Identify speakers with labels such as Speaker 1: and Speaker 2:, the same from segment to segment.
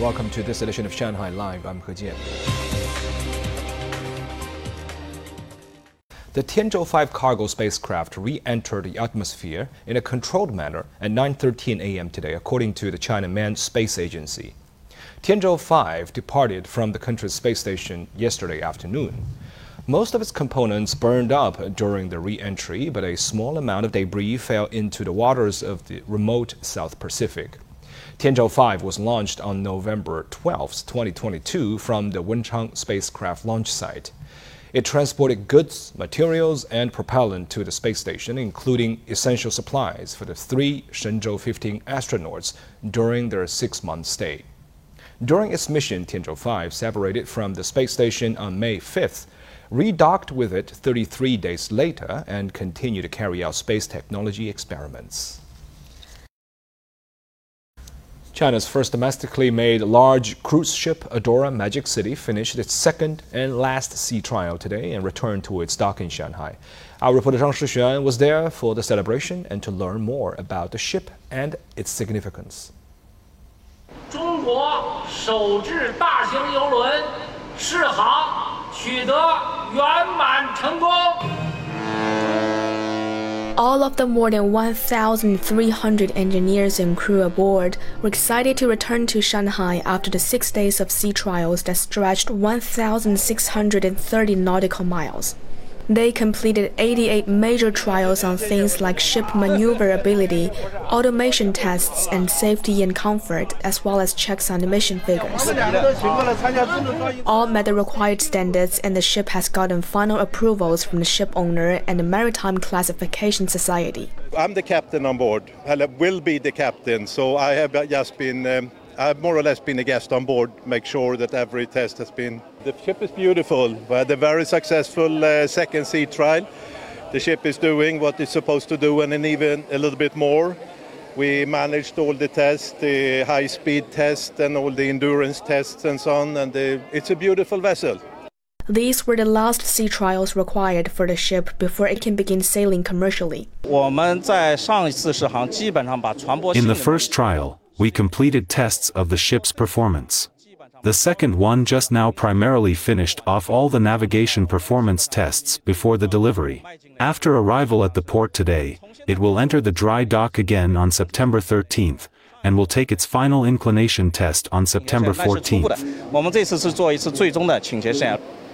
Speaker 1: Welcome to this edition of Shanghai Live. I'm He Jian. The Tianzhou 5 cargo spacecraft re-entered the atmosphere in a controlled manner at 9:13 a.m. today, according to the China Manned Space Agency. Tianzhou 5 departed from the country's space station yesterday afternoon. Most of its components burned up during the re-entry, but a small amount of debris fell into the waters of the remote South Pacific. Tianzhou 5 was launched on November 12, 2022, from the Wenchang spacecraft launch site. It transported goods, materials, and propellant to the space station, including essential supplies for the three Shenzhou 15 astronauts during their six month stay. During its mission, Tianzhou 5 separated from the space station on May 5th, redocked with it 33 days later, and continued to carry out space technology experiments. China's first domestically made large cruise ship, Adora Magic City, finished its second and last sea trial today and returned to its dock in Shanghai. Our reporter Zhang Shixuan was there for the celebration and to learn more about the ship and its significance.
Speaker 2: 中国首制大型游轮试航取得圆满成功。
Speaker 3: All of the more than 1,300 engineers and crew aboard were excited to return to Shanghai after the six days of sea trials that stretched 1,630 nautical miles. They completed 88 major trials on things like ship maneuverability, automation tests, and safety and comfort, as well as checks on emission figures. All met the required standards, and the ship has gotten final approvals from the ship owner and the Maritime Classification Society.
Speaker 4: I'm the captain on board. I will be the captain, so I have just been. Um, I've more or less been a guest on board, make sure that every test has been. The ship is beautiful. We had a very successful uh, second sea trial. The ship is doing what it's supposed to do and then even a little bit more. We managed all the tests, the high speed test and all the endurance tests and so on, and the, it's a beautiful vessel.
Speaker 3: These were the last sea trials required for the ship before it can begin sailing commercially.
Speaker 5: In
Speaker 6: the first trial, we completed tests of the ship's performance. The second one just now primarily finished off all the navigation performance tests before the delivery. After arrival at the port today, it will enter the dry dock again on September 13th, and will take its final inclination test on September 14th.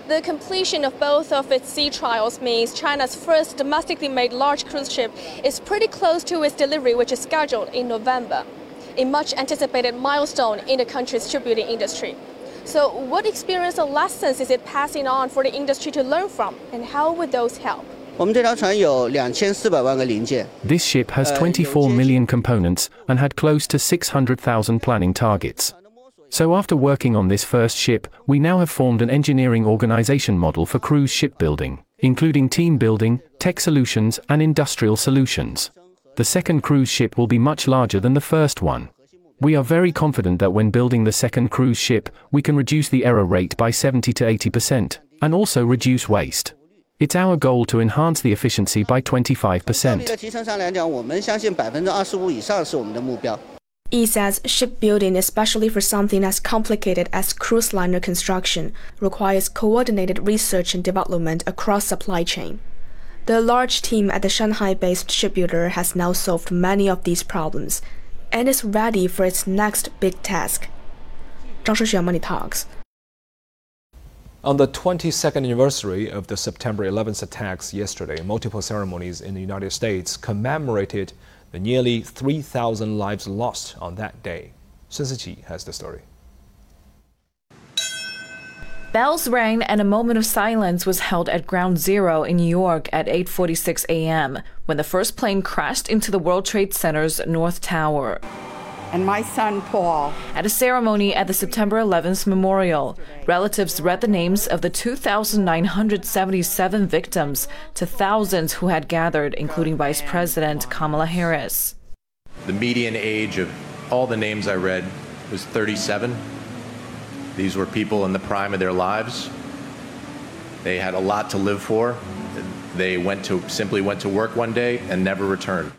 Speaker 7: The completion of both of its sea trials means China's first domestically made large cruise ship is pretty close to its delivery, which is scheduled in November a much anticipated milestone in the country's shipbuilding industry. So, what experience or lessons is it passing on for the industry to learn from, and how would those help?
Speaker 8: This ship has 24 million components and had close to 600,000 planning targets. So after working on this first ship, we now have formed an engineering organization model for cruise shipbuilding, including team building, tech solutions, and industrial solutions the second cruise ship will be much larger than the first one. We are very confident that when building the second cruise ship, we can reduce the error rate by 70 to 80%, and also reduce waste. It's our goal to enhance the efficiency by 25%.
Speaker 3: Yi says shipbuilding, especially for something as complicated as cruise liner construction, requires coordinated research and development across supply chain. The large team at the Shanghai based shipbuilder has now solved many of these problems and is ready for its next big task. Zhang Shixuan Money Talks.
Speaker 1: On the 22nd anniversary of the September 11th attacks yesterday, multiple ceremonies in the United States commemorated the nearly 3,000 lives lost on that day. Sun Siqi has the story.
Speaker 9: Bells rang and a moment of silence was held at Ground Zero in New York at 8:46 a.m. when the first plane crashed into the World Trade Center's North Tower.
Speaker 10: And my son Paul.
Speaker 9: At a ceremony at the September 11th memorial, relatives read the names of the 2,977 victims to thousands who had gathered, including Vice President Kamala Harris.
Speaker 11: The median age of all the names I read was 37. These were people in the prime of their lives. They had a lot to live for. They went to simply went to work one day and never returned.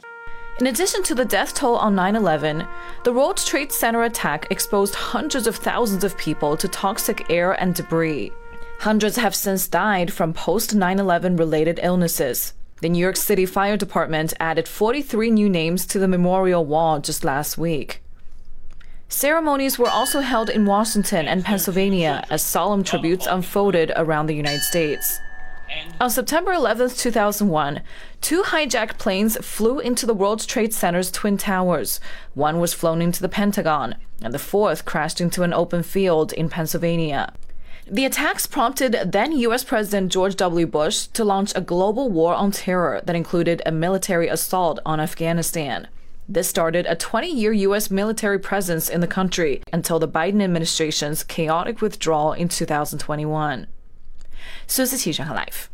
Speaker 9: In addition to the death toll on 9 11, the World Trade Center attack exposed hundreds of thousands of people to toxic air and debris. Hundreds have since died from post 9 11 related illnesses. The New York City Fire Department added 43 new names to the memorial wall just last week. Ceremonies were also held in Washington and Pennsylvania as solemn tributes unfolded around the United States. On September 11, 2001, two hijacked planes flew into the World Trade Center's Twin Towers. One was flown into the Pentagon, and the fourth crashed into an open field in Pennsylvania. The attacks prompted then U.S. President George W. Bush to launch a global war on terror that included a military assault on Afghanistan. This started a 20 year U.S. military presence in the country until the Biden administration's chaotic withdrawal in 2021. 苏思琪上海 Live。